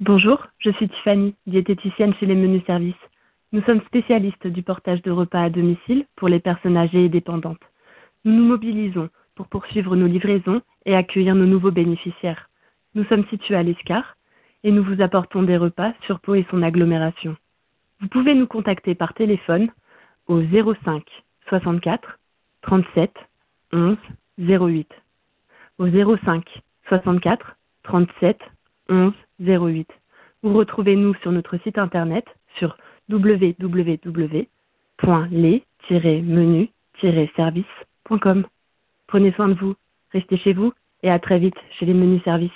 Bonjour, je suis Tiffany, diététicienne chez les menus services. Nous sommes spécialistes du portage de repas à domicile pour les personnes âgées et dépendantes. Nous nous mobilisons pour poursuivre nos livraisons et accueillir nos nouveaux bénéficiaires. Nous sommes situés à l'Escar et nous vous apportons des repas sur Pau et son agglomération. Vous pouvez nous contacter par téléphone au 05 64 37 11 08. Au 05 64 37 11 08. Ou retrouvez-nous sur notre site internet sur www.les-menus-service.com. Prenez soin de vous, restez chez vous et à très vite chez les menus services.